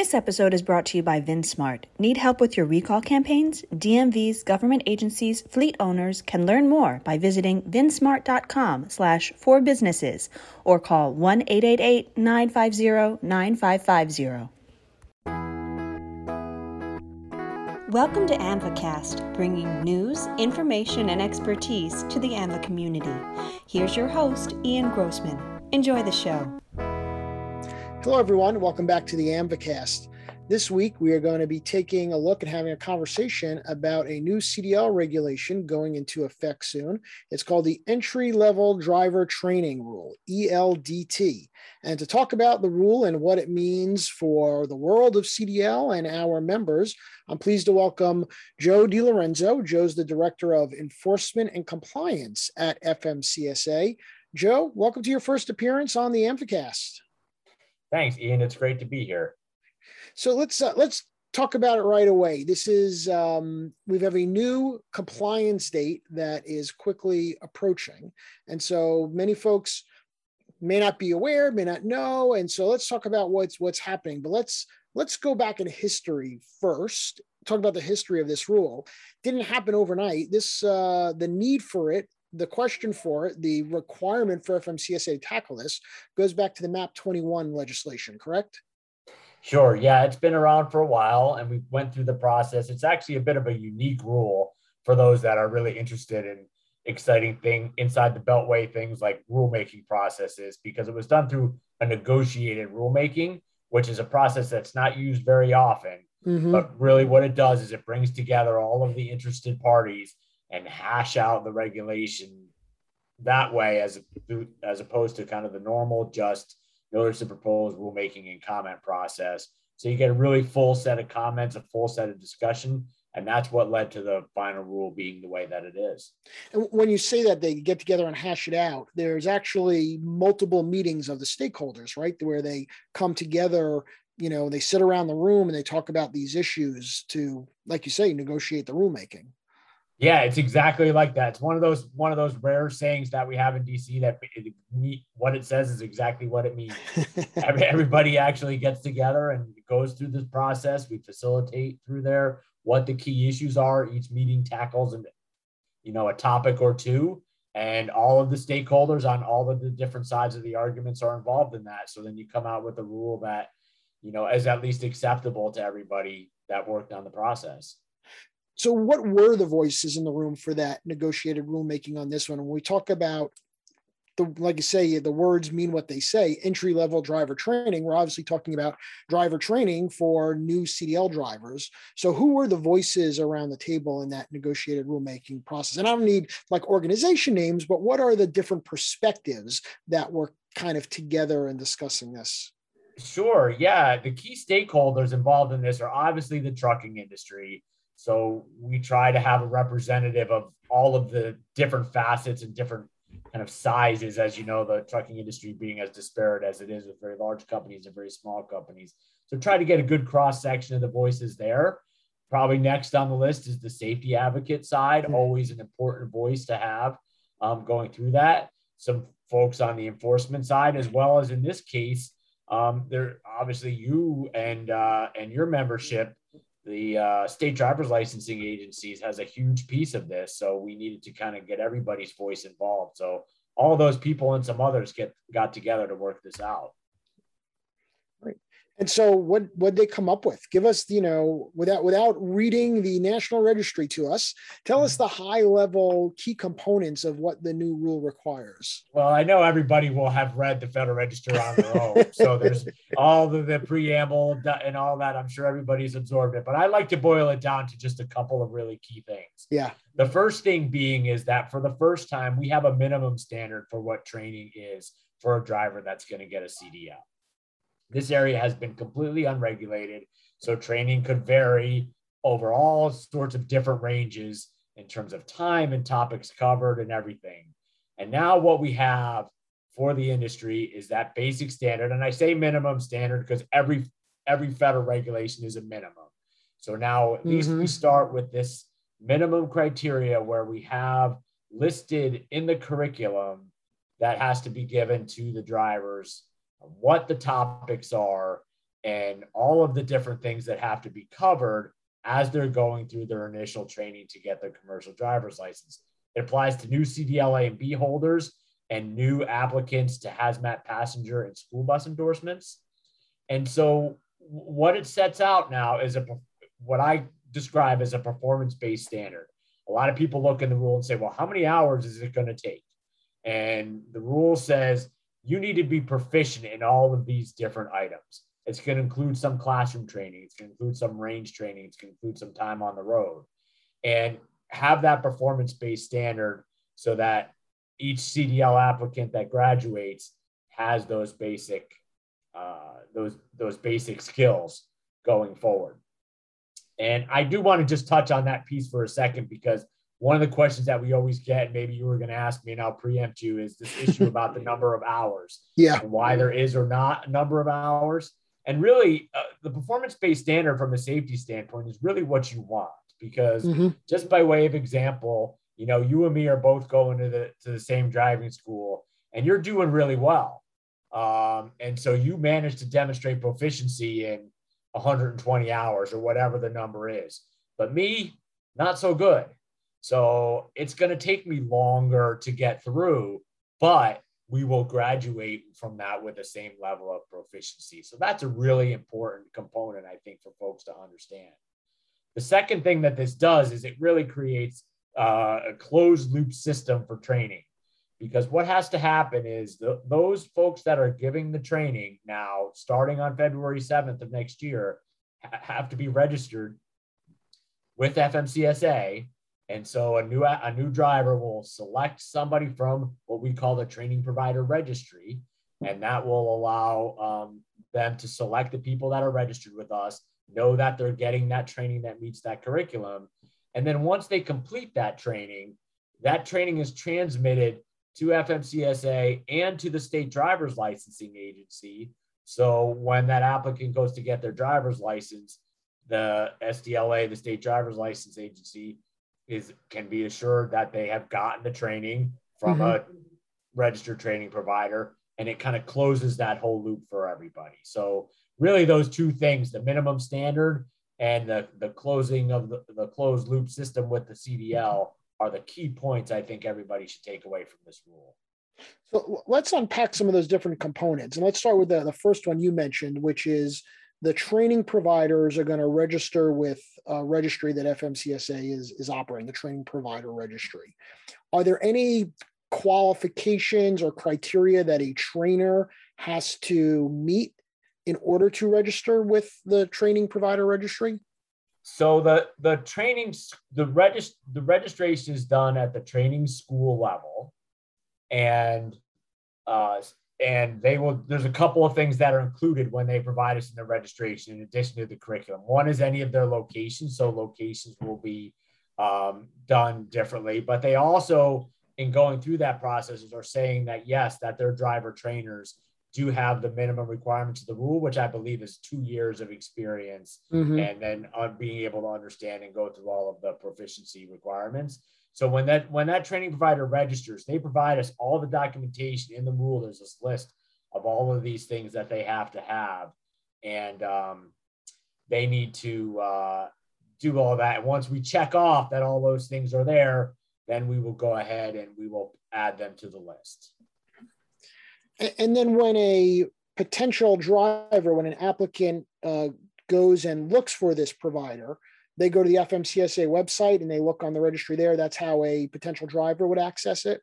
This episode is brought to you by VinSmart. Need help with your recall campaigns? DMVs, government agencies, fleet owners can learn more by visiting vinsmart.com slash for businesses or call 1-888-950-9550. Welcome to AAMVAcast, bringing news, information, and expertise to the AAMVA community. Here's your host, Ian Grossman. Enjoy the show. Hello, everyone. Welcome back to the AAMVAcast. This week, we are going to be taking a look and having a conversation about a new CDL regulation going into effect soon. It's called the Entry Level Driver Training Rule, ELDT. And to talk about the rule and what it means for the world of CDL and our members, I'm pleased to welcome Joe DiLorenzo. Joe's the Director of Enforcement and Compliance at FMCSA. Joe, welcome to your first appearance on the AAMVAcast. Thanks, Ian. It's great to be here. So let's uh, let's talk about it right away. This is um, we have a new compliance date that is quickly approaching, and so many folks may not be aware, may not know, and so let's talk about what's what's happening. But let's let's go back in history first. Talk about the history of this rule. Didn't happen overnight. This uh, the need for it the question for it, the requirement for FMCSA to tackle this, goes back to the MAP 21 legislation, correct? Sure. Yeah, it's been around for a while and we went through the process. It's actually a bit of a unique rule for those that are really interested in exciting thing inside the beltway things like rulemaking processes because it was done through a negotiated rulemaking, which is a process that's not used very often. Mm-hmm. But really, what it does is it brings together all of the interested parties and hash out the regulation that way as as opposed to kind of the normal just notice to propose rulemaking and comment process. So you get a really full set of comments, a full set of discussion, and that's what led to the final rule being the way that it is. And when you say that they get together and hash it out, there's actually multiple meetings of the stakeholders, right, where they come together. You know, they sit around the room and they talk about these issues to, like you say, negotiate the rulemaking. Yeah, it's exactly like that. It's one of those one of those rare sayings that we have in DC that it, what it says is exactly what it means. Everybody actually gets together and goes through this process. We facilitate through there what the key issues are. Each meeting tackles and you know a topic or two, and all of the stakeholders on all of the different sides of the arguments are involved in that. So then you come out with a rule that you know is at least acceptable to everybody that worked on the process. So, what were the voices in the room for that negotiated rulemaking on this one? When we talk about the, like you say, the words mean what they say. Entry level driver training. We're obviously talking about driver training for new CDL drivers. So, who were the voices around the table in that negotiated rulemaking process? And I don't need like organization names, but what are the different perspectives that were kind of together in discussing this? Sure. Yeah. The key stakeholders involved in this are obviously the trucking industry, so we try to have a representative of all of the different facets and different kind of sizes, as you know, the trucking industry being as disparate as it is with very large companies and very small companies. So try to get a good cross section of the voices there. Probably next on the list is the safety advocate side, mm-hmm. always an important voice to have um, going through that. Some folks on the enforcement side, as well as in this case, um, there obviously you and uh, and your membership the uh, state driver's licensing agencies has a huge piece of this. So we needed to kind of get everybody's voice involved. So all those people and some others get got together to work this out. And so what what they come up with? Give us, you know, without without reading the national registry to us, tell us mm-hmm. the high level key components of what the new rule requires. Well, I know everybody will have read the Federal Register on their own. so there's all the, the preamble and all that. I'm sure everybody's absorbed it, but I like to boil it down to just a couple of really key things. Yeah. The first thing being is that for the first time, we have a minimum standard for what training is for a driver that's going to get a CDL. This area has been completely unregulated, so training could vary over all sorts of different ranges in terms of time and topics covered and everything. And now what we have for the industry is that basic standard, and I say minimum standard because every every federal regulation is a minimum. So now at least mm-hmm. we start with this minimum criteria where we have listed in the curriculum that has to be given to the drivers what the topics are and all of the different things that have to be covered as they're going through their initial training to get their commercial driver's license. It applies to new CDLA and B holders and new applicants to hazmat passenger and school bus endorsements. And so what it sets out now is a what I describe as a performance-based standard. A lot of people look in the rule and say, well, how many hours is it going to take? And the rule says you need to be proficient in all of these different items. It's going to include some classroom training, it's going to include some range training, it's going to include some time on the road. And have that performance-based standard so that each CDL applicant that graduates has those basic uh, those those basic skills going forward. And I do want to just touch on that piece for a second because one of the questions that we always get, maybe you were going to ask me, and I'll preempt you, is this issue about the number of hours. Yeah. Why there is or not a number of hours. And really, uh, the performance based standard from a safety standpoint is really what you want because mm-hmm. just by way of example, you know, you and me are both going to the to the same driving school, and you're doing really well. Um, and so you managed to demonstrate proficiency in 120 hours or whatever the number is. But me, not so good. So it's going to take me longer to get through, but we will graduate from that with the same level of proficiency. So that's a really important component, I think, for folks to understand. The second thing that this does is it really creates uh, a closed loop system for training. Because what has to happen is the, those folks that are giving the training now, starting on February 7th of next year, ha- have to be registered with FMCSA. And so a new, a new driver will select somebody from what we call the training provider registry. And that will allow um, them to select the people that are registered with us, know that they're getting that training that meets that curriculum. And then once they complete that training, that training is transmitted to FMCSA and to the state driver's licensing agency. So when that applicant goes to get their driver's license, the SDLA, the state driver's license agency, is can be assured that they have gotten the training from mm-hmm. a registered training provider, and it kind of closes that whole loop for everybody. So really, those two things: the minimum standard and the the closing of the, the closed loop system with the CDL are the key points I think everybody should take away from this rule. So let's unpack some of those different components. And let's start with the, the first one you mentioned, which is the training providers are going to register with a registry that FMCSA is, is operating, the training provider registry. Are there any qualifications or criteria that a trainer has to meet in order to register with the training provider registry? So the the training the regist the registration is done at the training school level, and uh, and they will. There's a couple of things that are included when they provide us in the registration, in addition to the curriculum. One is any of their locations, so locations will be um, done differently, but they also, in going through that process, are saying that yes, that their driver trainers do have the minimum requirements of the rule, which I believe is two years of experience, mm-hmm. and then on being able to understand and go through all of the proficiency requirements. So when that when that training provider registers, they provide us all the documentation in the rule. There's this list of all of these things that they have to have, and um, they need to uh, do all that. And once we check off that all those things are there, then we will go ahead and we will add them to the list. And then when a potential driver, when an applicant uh, goes and looks for this provider, they go to the FMCSA website and they look on the registry there. That's how a potential driver would access it.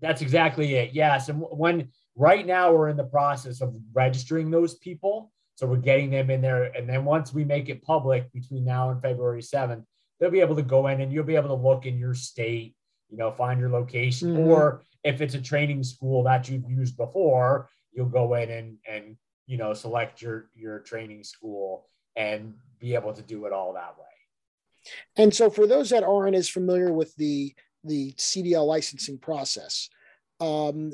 That's exactly it. Yes. And when right now we're in the process of registering those people. So we're getting them in there. And then once we make it public between now and February 7th, they'll be able to go in and you'll be able to look in your state, you know, find your location. Mm-hmm. Or if it's a training school that you've used before, you'll go in and and you know select your your training school and be able to do it all that way. And so for those that aren't as familiar with the the CDL licensing process, um,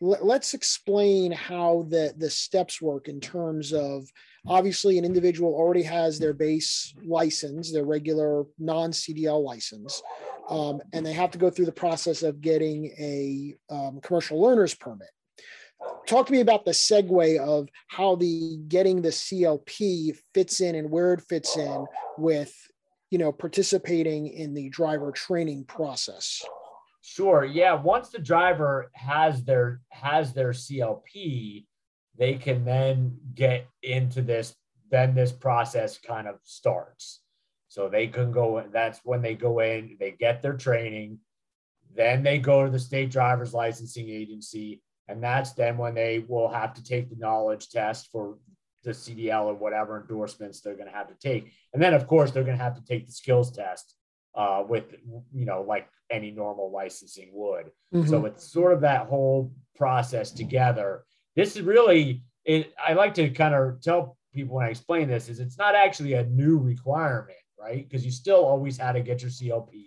let's explain how the the steps work in terms of obviously an individual already has their base license their regular non cdl license um, and they have to go through the process of getting a um, commercial learner's permit. talk to me about the segue of how the getting the CLP fits in and where it fits in with you know participating in the driver training process. Sure. Yeah. Once the driver has their has their CLP, they can then get into this. Then this process kind of starts. So they can go. That's when they go in. They get their training. Then they go to the state driver's licensing agency and that's then when they will have to take the knowledge test for the CDL or whatever endorsements they're going to have to take. And then, of course, they're going to have to take the skills test uh, with, you know, like any normal licensing would. Mm-hmm. So it's sort of that whole process together. This is really, it, I like to kind of tell people when I explain this is it's not actually a new requirement, right? Because you still always had to get your CLP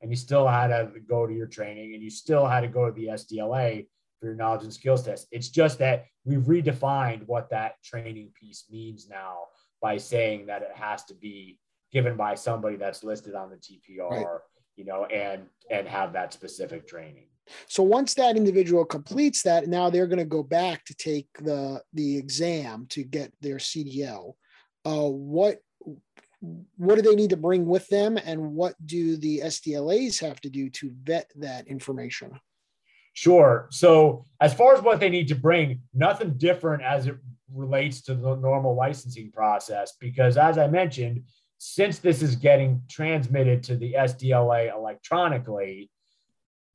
and you still had to go to your training and you still had to go to the SDLA for your knowledge and skills test. It's just that we've redefined what that training piece means now by saying that it has to be given by somebody that's listed on the TPR, right. you know, and and have that specific training. So once that individual completes that, now they're going to go back to take the the exam to get their CDL. Uh, what what do they need to bring with them, and what do the SDLAs have to do to vet that information? Sure. So, as far as what they need to bring, nothing different as it relates to the normal licensing process, because as I mentioned, since this is getting transmitted to the SDLA electronically,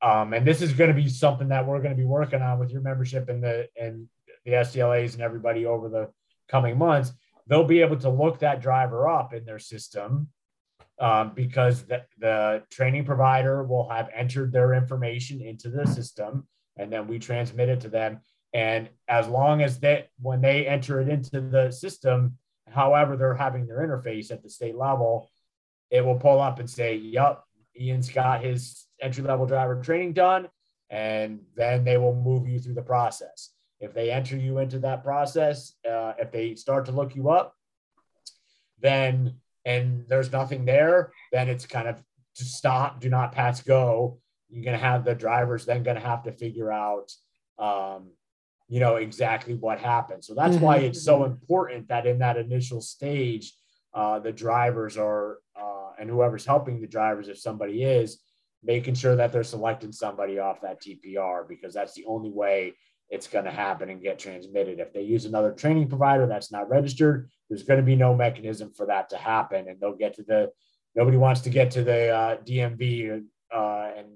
um, and this is going to be something that we're going to be working on with your membership and the and the SDLAs and everybody over the coming months, they'll be able to look that driver up in their system um, because the, the training provider will have entered their information into the system and then we transmit it to them. And as long as that, when they enter it into the system, however they're having their interface at the state level, it will pull up and say, Yep, Ian's got his entry level driver training done. And then they will move you through the process. If they enter you into that process, uh, if they start to look you up, then and there's nothing there, then it's kind of to stop, do not pass go. You're going to have the drivers then going to have to figure out, um, you know, exactly what happened. So that's mm-hmm. why it's so important that in that initial stage, uh, the drivers are, uh, and whoever's helping the drivers, if somebody is, making sure that they're selecting somebody off that TPR because that's the only way it's going to happen and get transmitted. If they use another training provider that's not registered, there's going to be no mechanism for that to happen. And they'll get to the, nobody wants to get to the uh, DMV uh, and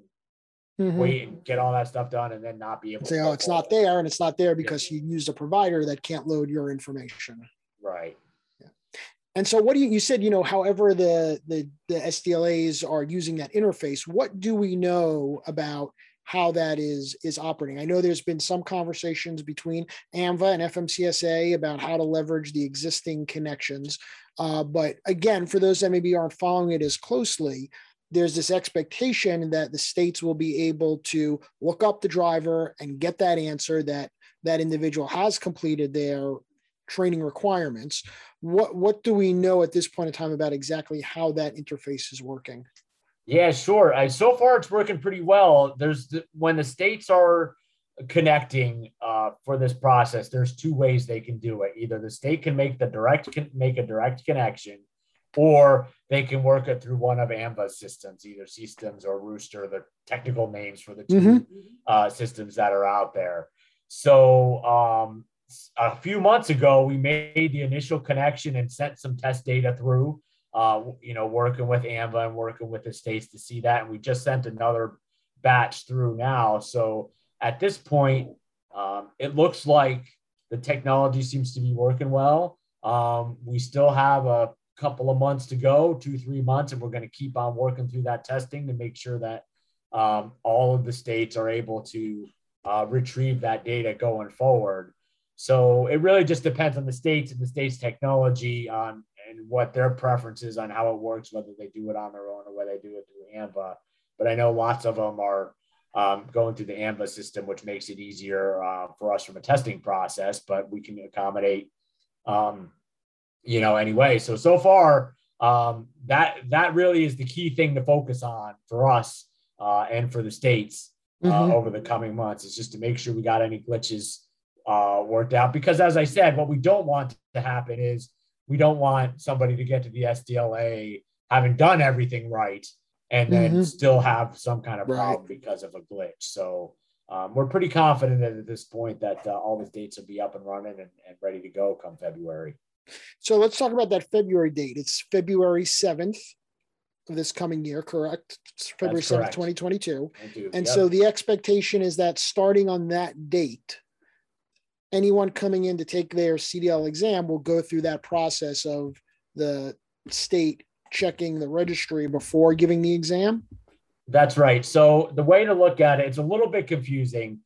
mm-hmm. wait and get all that stuff done and then not be able to say, to. oh, it's not there. And it's not there because yeah. you used a provider that can't load your information. Right. Yeah. And so, what do you, you said, you know, however the, the, the SDLAs are using that interface, what do we know about how that is is operating. I know there's been some conversations between AAMVA and FMCSA about how to leverage the existing connections. Uh, but again, for those that maybe aren't following it as closely, there's this expectation that the states will be able to look up the driver and get that answer that that individual has completed their training requirements. What what do we know at this point in time about exactly how that interface is working? Yeah, sure. I, so far, it's working pretty well. There's the, when the states are connecting uh, for this process. There's two ways they can do it. Either the state can make the direct can make a direct connection, or they can work it through one of AAMVA's systems, either systems or Rooster, the technical names for the 2 mm-hmm. uh, systems that are out there. So um, a few months ago, we made the initial connection and sent some test data through uh, you know, working with AAMVA and working with the states to see that. And we just sent another batch through now. So at this point, um, it looks like the technology seems to be working well. Um, we still have a couple of months to go, two, three months, and we're going to keep on working through that testing to make sure that um, all of the states are able to uh, retrieve that data going forward. So it really just depends on the states and the states' technology on and what their preferences on how it works, whether they do it on their own or whether they do it through AAMVA. But I know lots of them are um, going through the AAMVA system, which makes it easier uh, for us from a testing process, but we can accommodate, um, you know, anyway. So, so far, um, that, that really is the key thing to focus on for us uh, and for the states uh, mm-hmm. over the coming months is just to make sure we got any glitches uh, worked out. Because as I said, what we don't want to happen is we don't want somebody to get to the SDLA having done everything right and then mm-hmm. still have some kind of problem right. because of a glitch. So um, we're pretty confident at this point that uh, all the dates will be up and running and, and ready to go come February. So let's talk about that February date. It's February 7th of this coming year, correct? It's February That's 7th, 2022. And yep. so the expectation is that starting on that date, anyone coming in to take their CDL exam will go through that process of the state checking the registry before giving the exam? That's right. So the way to look at it, it's a little bit confusing,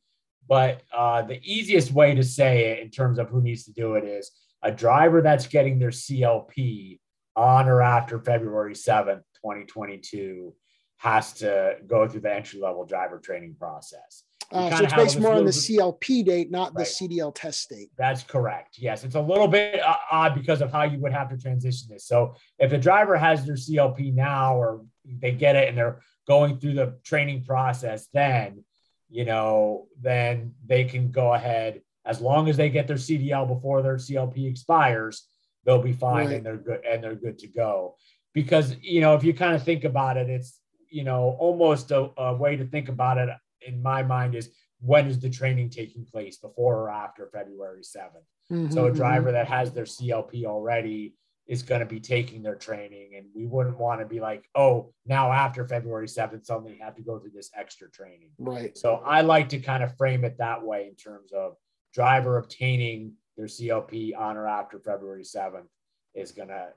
but uh, the easiest way to say it in terms of who needs to do it is a driver that's getting their CLP on or after February 7th, 2022, has to go through the entry level driver training process. Uh, so it's based more on the CLP date, not right. the CDL test date. That's correct. Yes, it's a little bit uh, odd because of how you would have to transition this. So if the driver has their CLP now, or they get it and they're going through the training process, then you know, then they can go ahead as long as they get their CDL before their CLP expires, they'll be fine right. and they're good and they're good to go. Because you know, if you kind of think about it, it's you know almost a, a way to think about it in my mind is when is the training taking place before or after February 7th? Mm-hmm, so a mm-hmm. driver that has their CLP already is going to be taking their training and we wouldn't want to be like oh now after february 7th suddenly have to go through this extra training right so i like to kind of frame it that way in terms of driver obtaining their clp on or after february 7th is going to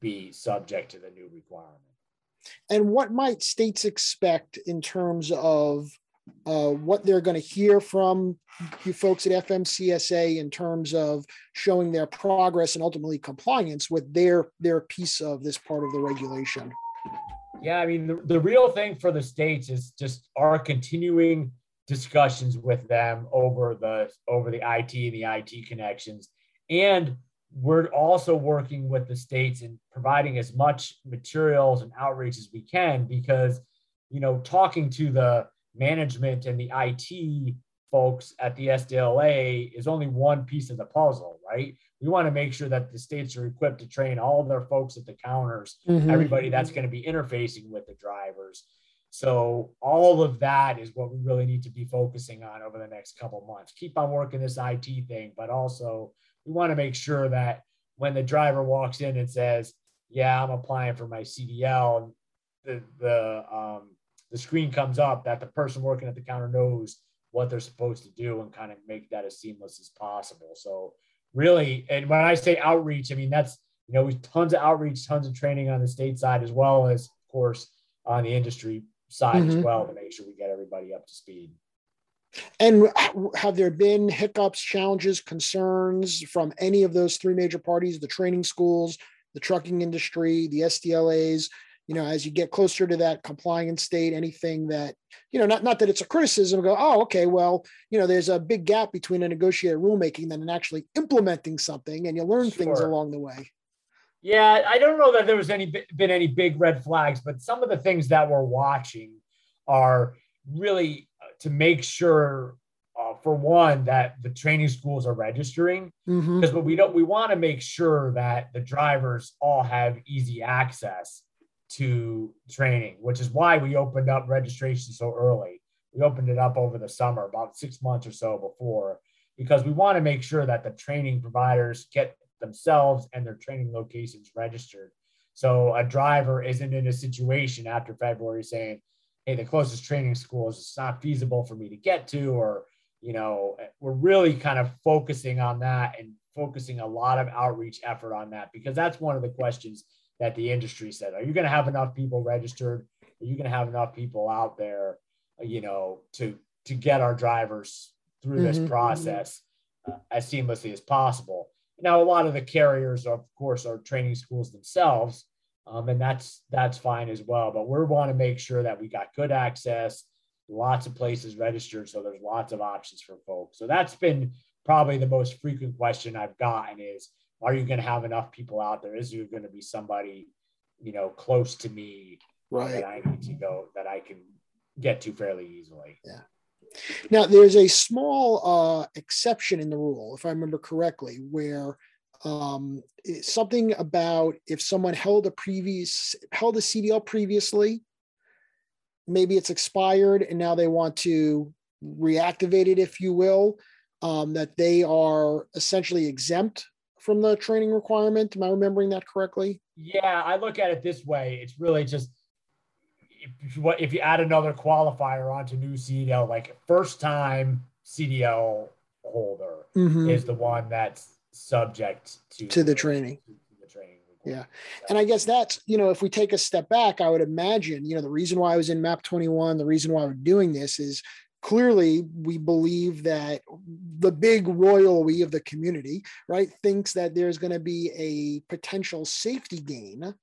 be subject to the new requirement and what might states expect in terms of uh, what they're going to hear from you folks at FMCSA in terms of showing their progress and ultimately compliance with their their piece of this part of the regulation. Yeah, I mean the, the real thing for the states is just our continuing discussions with them over the over the IT and the IT connections and we're also working with the states and providing as much materials and outreach as we can because you know talking to the management and the IT folks at the SDLA is only one piece of the puzzle, right? We want to make sure that the states are equipped to train all their folks at the counters, mm-hmm. everybody that's going to be interfacing with the drivers. So all of that is what we really need to be focusing on over the next couple months. Keep on working this IT thing, but also we want to make sure that when the driver walks in and says, "Yeah, I'm applying for my CDL," the the um, the screen comes up that the person working at the counter knows what they're supposed to do and kind of make that as seamless as possible. So really, and when I say outreach, I mean that's you know we tons of outreach, tons of training on the state side as well as of course on the industry side mm-hmm. as well to make sure we get everybody up to speed. And have there been hiccups, challenges, concerns from any of those three major parties, the training schools, the trucking industry, the SDLAs, you know, as you get closer to that compliance state, anything that, you know, not, not that it's a criticism, go, oh, okay, well, you know, there's a big gap between a negotiated rulemaking and actually implementing something, and you learn sure. things along the way. Yeah, I don't know that there was any been any big red flags, but some of the things that we're watching are really uh, to make sure uh, for one that the training schools are registering because mm-hmm. what we don't we want to make sure that the drivers all have easy access to training, which is why we opened up registration so early. We opened it up over the summer, about six months or so before, because we want to make sure that the training providers get themselves and their training locations registered. So a driver isn't in a situation after February saying, hey, the closest training school is it's not feasible for me to get to, or, you know, we're really kind of focusing on that and focusing a lot of outreach effort on that because that's one of the questions that the industry said. Are you going to have enough people registered? Are you going to have enough people out there, you know, to to get our drivers through mm-hmm. this process uh, as seamlessly as possible? Now, a lot of the carriers, of course, are training schools themselves, um, and that's that's fine as well. But we want to make sure that we got good access, lots of places registered, so there's lots of options for folks. So that's been probably the most frequent question I've gotten is are you going to have enough people out there? Is there going to be somebody, you know, close to me right. that I need to go that I can get to fairly easily? Yeah. Now, there's a small uh, exception in the rule, if I remember correctly, where um, something about if someone held a previous held a CDL previously, maybe it's expired and now they want to reactivate it, if you will, um, that they are essentially exempt from the training requirement. Am I remembering that correctly? Yeah, I look at it this way. It's really just if you, if you add another qualifier onto new CDL, like first time CDL holder mm-hmm. is the one that's subject to to the training. To, to the training. Yeah. And I guess that's, you know, if we take a step back, I would imagine, you know, the reason why I was in MAP 21, the reason why we're doing this is clearly we believe that the big royal we of the community, right, thinks that there's going to be a potential safety gain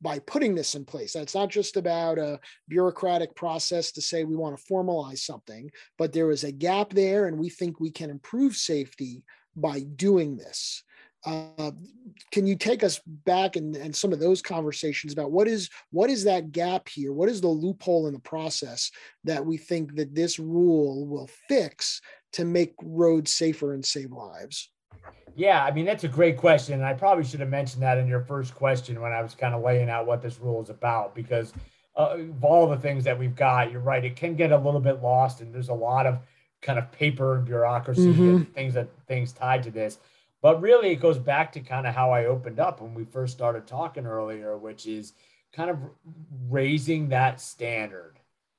by putting this in place. That's not just about a bureaucratic process to say we want to formalize something, but there is a gap there, and we think we can improve safety by doing this. Uh, can you take us back and, and some of those conversations about what is what is that gap here? What is the loophole in the process that we think that this rule will fix to make roads safer and save lives? Yeah, I mean that's a great question, and I probably should have mentioned that in your first question when I was kind of laying out what this rule is about. Because uh, of all the things that we've got, you're right; it can get a little bit lost, and there's a lot of kind of paper and bureaucracy mm-hmm. and things that things tied to this. But really, it goes back to kind of how I opened up when we first started talking earlier, which is kind of raising that standard.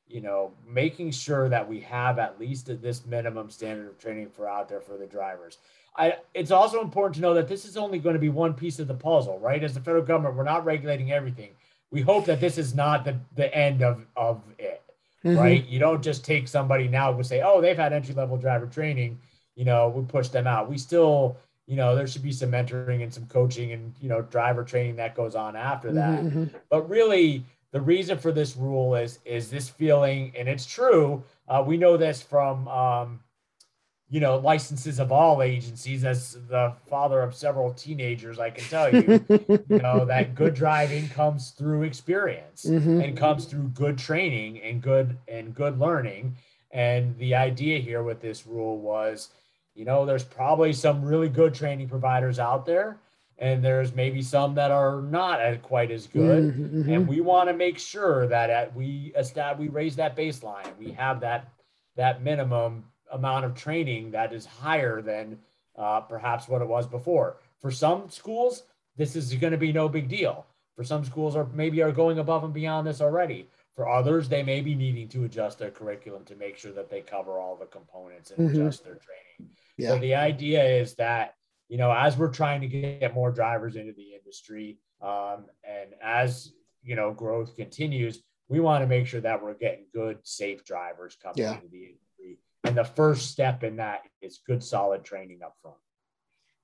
You know, making sure that we have at least this minimum standard of training for out there for the drivers. I, it's also important to know that this is only going to be one piece of the puzzle, right? As the federal government, we're not regulating everything. We hope that this is not the, the end of, of it mm-hmm. right? You don't just take somebody now and say, oh, they've had entry level driver training, you know, we push them out. We still, you know, there should be some mentoring and some coaching and, you know, driver training that goes on after that. Mm-hmm. mm-hmm. But really, the reason for this rule is is this feeling, and it's true. Uh, we know this from um, you know, licenses of all agencies. As the father of several teenagers, I can tell you, you know, that good driving comes through experience mm-hmm. and comes through good training and good and good learning. And the idea here with this rule was, you know, there's probably some really good training providers out there, and there's maybe some that are not quite as good. Mm-hmm. mm-hmm. And we want to make sure that at we establish we raise that baseline. We have that that minimum amount of training that is higher than uh, perhaps what it was before. For some schools, this is going to be no big deal. For some schools, are maybe are going above and beyond this already. For others, they may be needing to adjust their curriculum to make sure that they cover all the components and mm-hmm. adjust their training. Yeah. So the idea is that you know, as we're trying to get more drivers into the industry, um, and as you know, growth continues, we want to make sure that we're getting good, safe drivers coming yeah. into the industry. and the first step in that is good, solid training up front.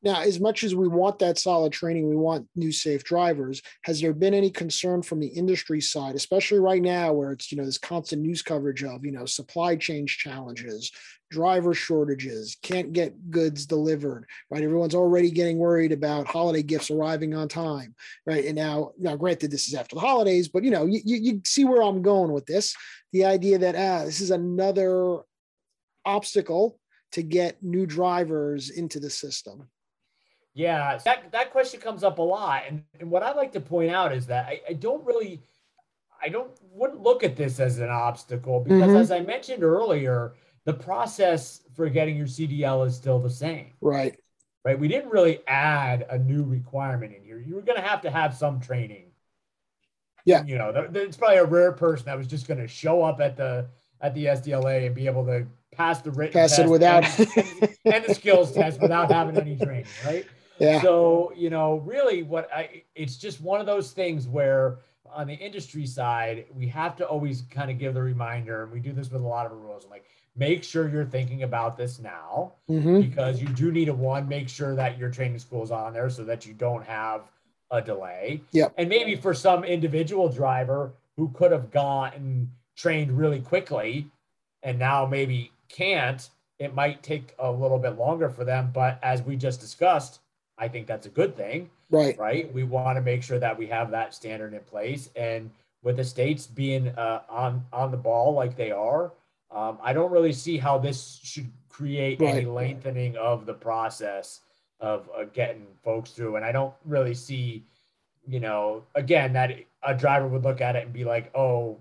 Now, as much as we want that solid training, we want new safe drivers. Has there been any concern from the industry side, especially right now where it's, you know, this constant news coverage of, you know, supply chain challenges, driver shortages, can't get goods delivered, right? Everyone's already getting worried about holiday gifts arriving on time, right? And now, now granted, this is after the holidays, but you know, you, you see where I'm going with this. The idea that ah, this is another obstacle to get new drivers into the system? Yeah, that, that question comes up a lot. And, and what I like to point out is that I, I don't really, I don't, wouldn't look at this as an obstacle because mm-hmm. as I mentioned earlier, the process for getting your CDL is still the same. Right. Right. We didn't really add a new requirement in here. You were going to have to have some training. Yeah. You know, it's probably a rare person that was just going to show up at the, at the SDLA and be able to pass the written pass it without and, and, the skills test without having any training, right? Yeah. So you know, really, what I it's just one of those things where on the industry side, we have to always kind of give the reminder, and we do this with a lot of rules. I'm like, make sure you're thinking about this now mm-hmm. because you do need a one make sure that your training school is on there so that you don't have a delay. Yeah. And maybe for some individual driver who could have gotten trained really quickly and now maybe can't, it might take a little bit longer for them. But as we just discussed, I think that's a good thing. Right. Right. We want to make sure that we have that standard in place. And with the states being uh, on on the ball like they are, um, I don't really see how this should create right. any lengthening of the process of uh, getting folks through. And I don't really see, you know, again, that a driver would look at it and be like, oh,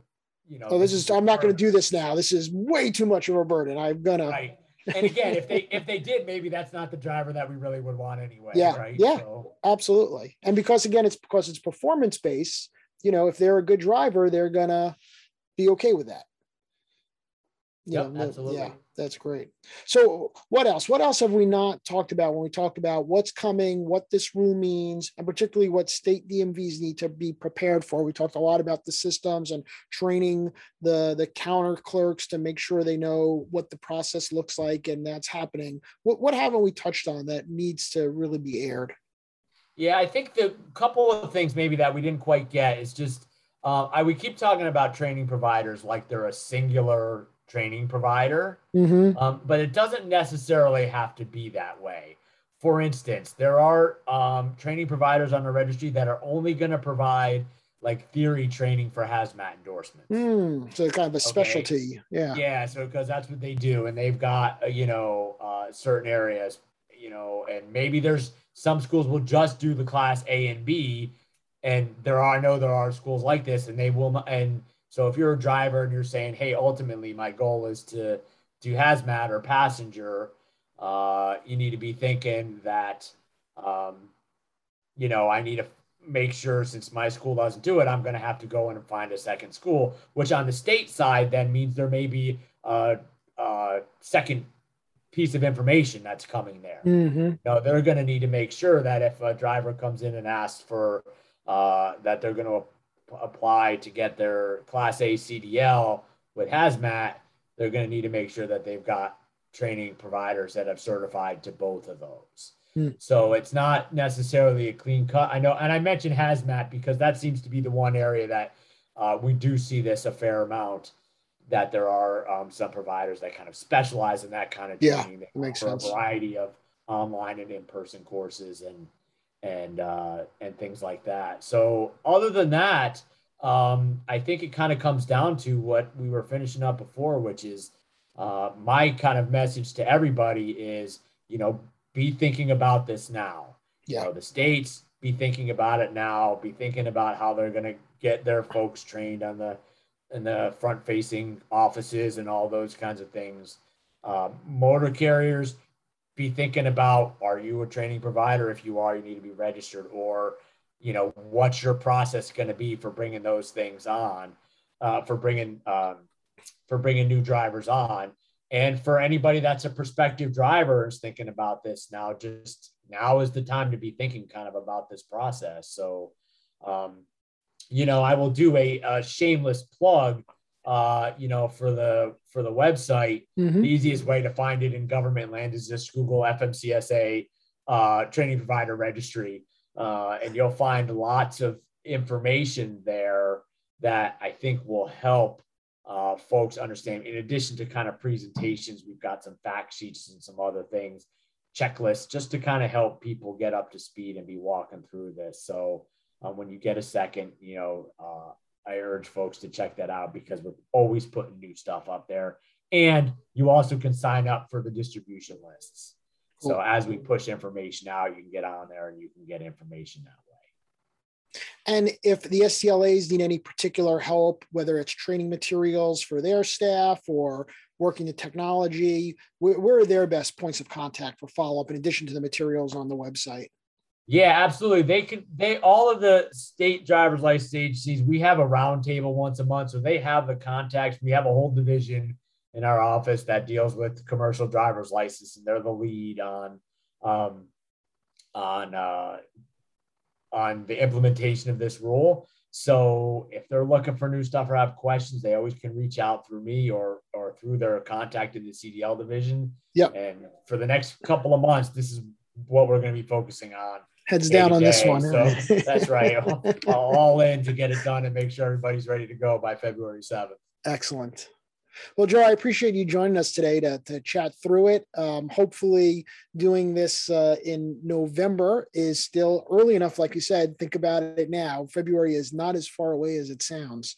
you know, oh, this, is, I'm not going to do this now. This is way too much of a burden. I'm going to. Right. And again, if they if they did, maybe that's not the driver that we really would want anyway. Yeah, right? yeah, so. absolutely. And because again, it's because it's performance based. You know, if they're a good driver, they're gonna be okay with that. You yep, know, absolutely. Yeah, that's great. So, what else? What else have we not talked about when we talked about what's coming, what this rule means, and particularly what state DMVs need to be prepared for? We talked a lot about the systems and training the the counter clerks to make sure they know what the process looks like, and that's happening. What what haven't we touched on that needs to really be aired? Yeah, I think the couple of things maybe that we didn't quite get is just uh, I we keep talking about training providers like they're a singular training provider, mm-hmm. um, but it doesn't necessarily have to be that way. For instance, there are um, training providers on the registry that are only going to provide like theory training for hazmat endorsements. Mm, so kind of a specialty. Yeah. Yeah. So because that's what they do, and they've got uh, you know uh, certain areas, you know, and maybe there's some schools will just do the class A and B, and there are I know there are schools like this, and they will not and so if you're a driver and you're saying, hey, ultimately my goal is to do hazmat or passenger, uh, you need to be thinking that, um, you know, I need to make sure since my school doesn't do it, I'm going to have to go in and find a second school, which on the state side then means there may be a, a second piece of information that's coming there. Mm-hmm. You know, they're going to need to make sure that if a driver comes in and asks for uh, that they're going to apply to get their Class A CDL with hazmat, they're going to need to make sure that they've got training providers that have certified to both of those. Hmm. So it's not necessarily a clean cut. I know, and I mentioned hazmat because that seems to be the one area that uh, we do see this a fair amount. That there are um, some providers that kind of specialize in that kind of training. Yeah, makes sense. A variety of online and in-person courses and and uh, and things like that. So other than that, um, I think it kind of comes down to what we were finishing up before, which is uh, my kind of message to everybody is, you know, be thinking about this now. Yeah. You know, the states be thinking about it now. Be thinking about how they're going to get their folks trained on the in the front facing offices and all those kinds of things. Uh, motor carriers be thinking about are you a training provider? If you are you need to be registered or you know what's your process going to be for bringing those things on uh, for bringing um, for bringing new drivers on? And for anybody that's a prospective driver is thinking about this now just now is the time to be thinking kind of about this process. So um, you know i will do a, a shameless plug uh, you know, for the for the website, mm-hmm. the easiest way to find it in government land is just Google FMCSA uh, training provider registry, uh, and you'll find lots of information there that I think will help uh, folks understand. In addition to kind of presentations, we've got some fact sheets and some other things, checklists, just to kind of help people get up to speed and be walking through this. So um, when you get a second, you know, uh, I urge folks to check that out because we're always putting new stuff up there. And you also can sign up for the distribution lists. Cool. So as we push information out, you can get on there and you can get information that way. And if the SDLAs need any particular help, whether it's training materials for their staff or working the technology, where are their best points of contact for follow up in addition to the materials on the website? Yeah, absolutely. They can they all of the state driver's license agencies, we have a roundtable once a month. So they have the contacts. We have a whole division in our office that deals with commercial driver's license, and they're the lead on um, on uh, on the implementation of this rule. So if they're looking for new stuff or have questions, they always can reach out through me or or through their contact in the CDL division. Yeah. And for the next couple of months, this is what we're going to be focusing on heads down on this one. So that's right. all in to get it done and make sure everybody's ready to go by February 7th. Excellent. Well, Joe, I appreciate you joining us today to, to chat through it. Um, hopefully, doing this uh, in November is still early enough. Like you said, think about it now. February is not as far away as it sounds.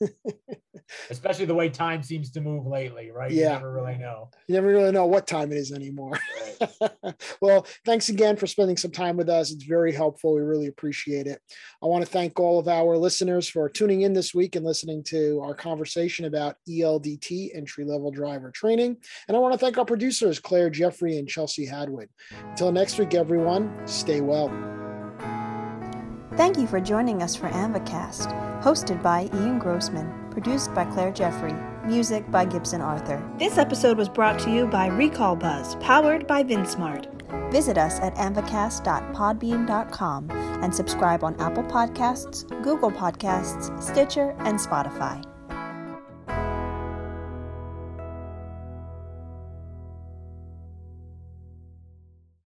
especially the way time seems to move lately, right? Yeah. You never really know. You never really know what time it is anymore. Right. well, thanks again for spending some time with us. It's very helpful. We really appreciate it. I want to thank all of our listeners for tuning in this week and listening to our conversation about ELDT entry level driver training. And I want to thank our producers, Claire Jeffrey and Chelsea Hadwood. Until next week, everyone, stay well. Thank you for joining us for AAMVAcast, hosted by Ian Grossman, produced by Claire Jeffrey, music by Gibson Arthur. This episode was brought to you by Recall Buzz, powered by VinSmart. Visit us at aamvacast.podbean.com and subscribe on Apple Podcasts, Google Podcasts, Stitcher, and Spotify.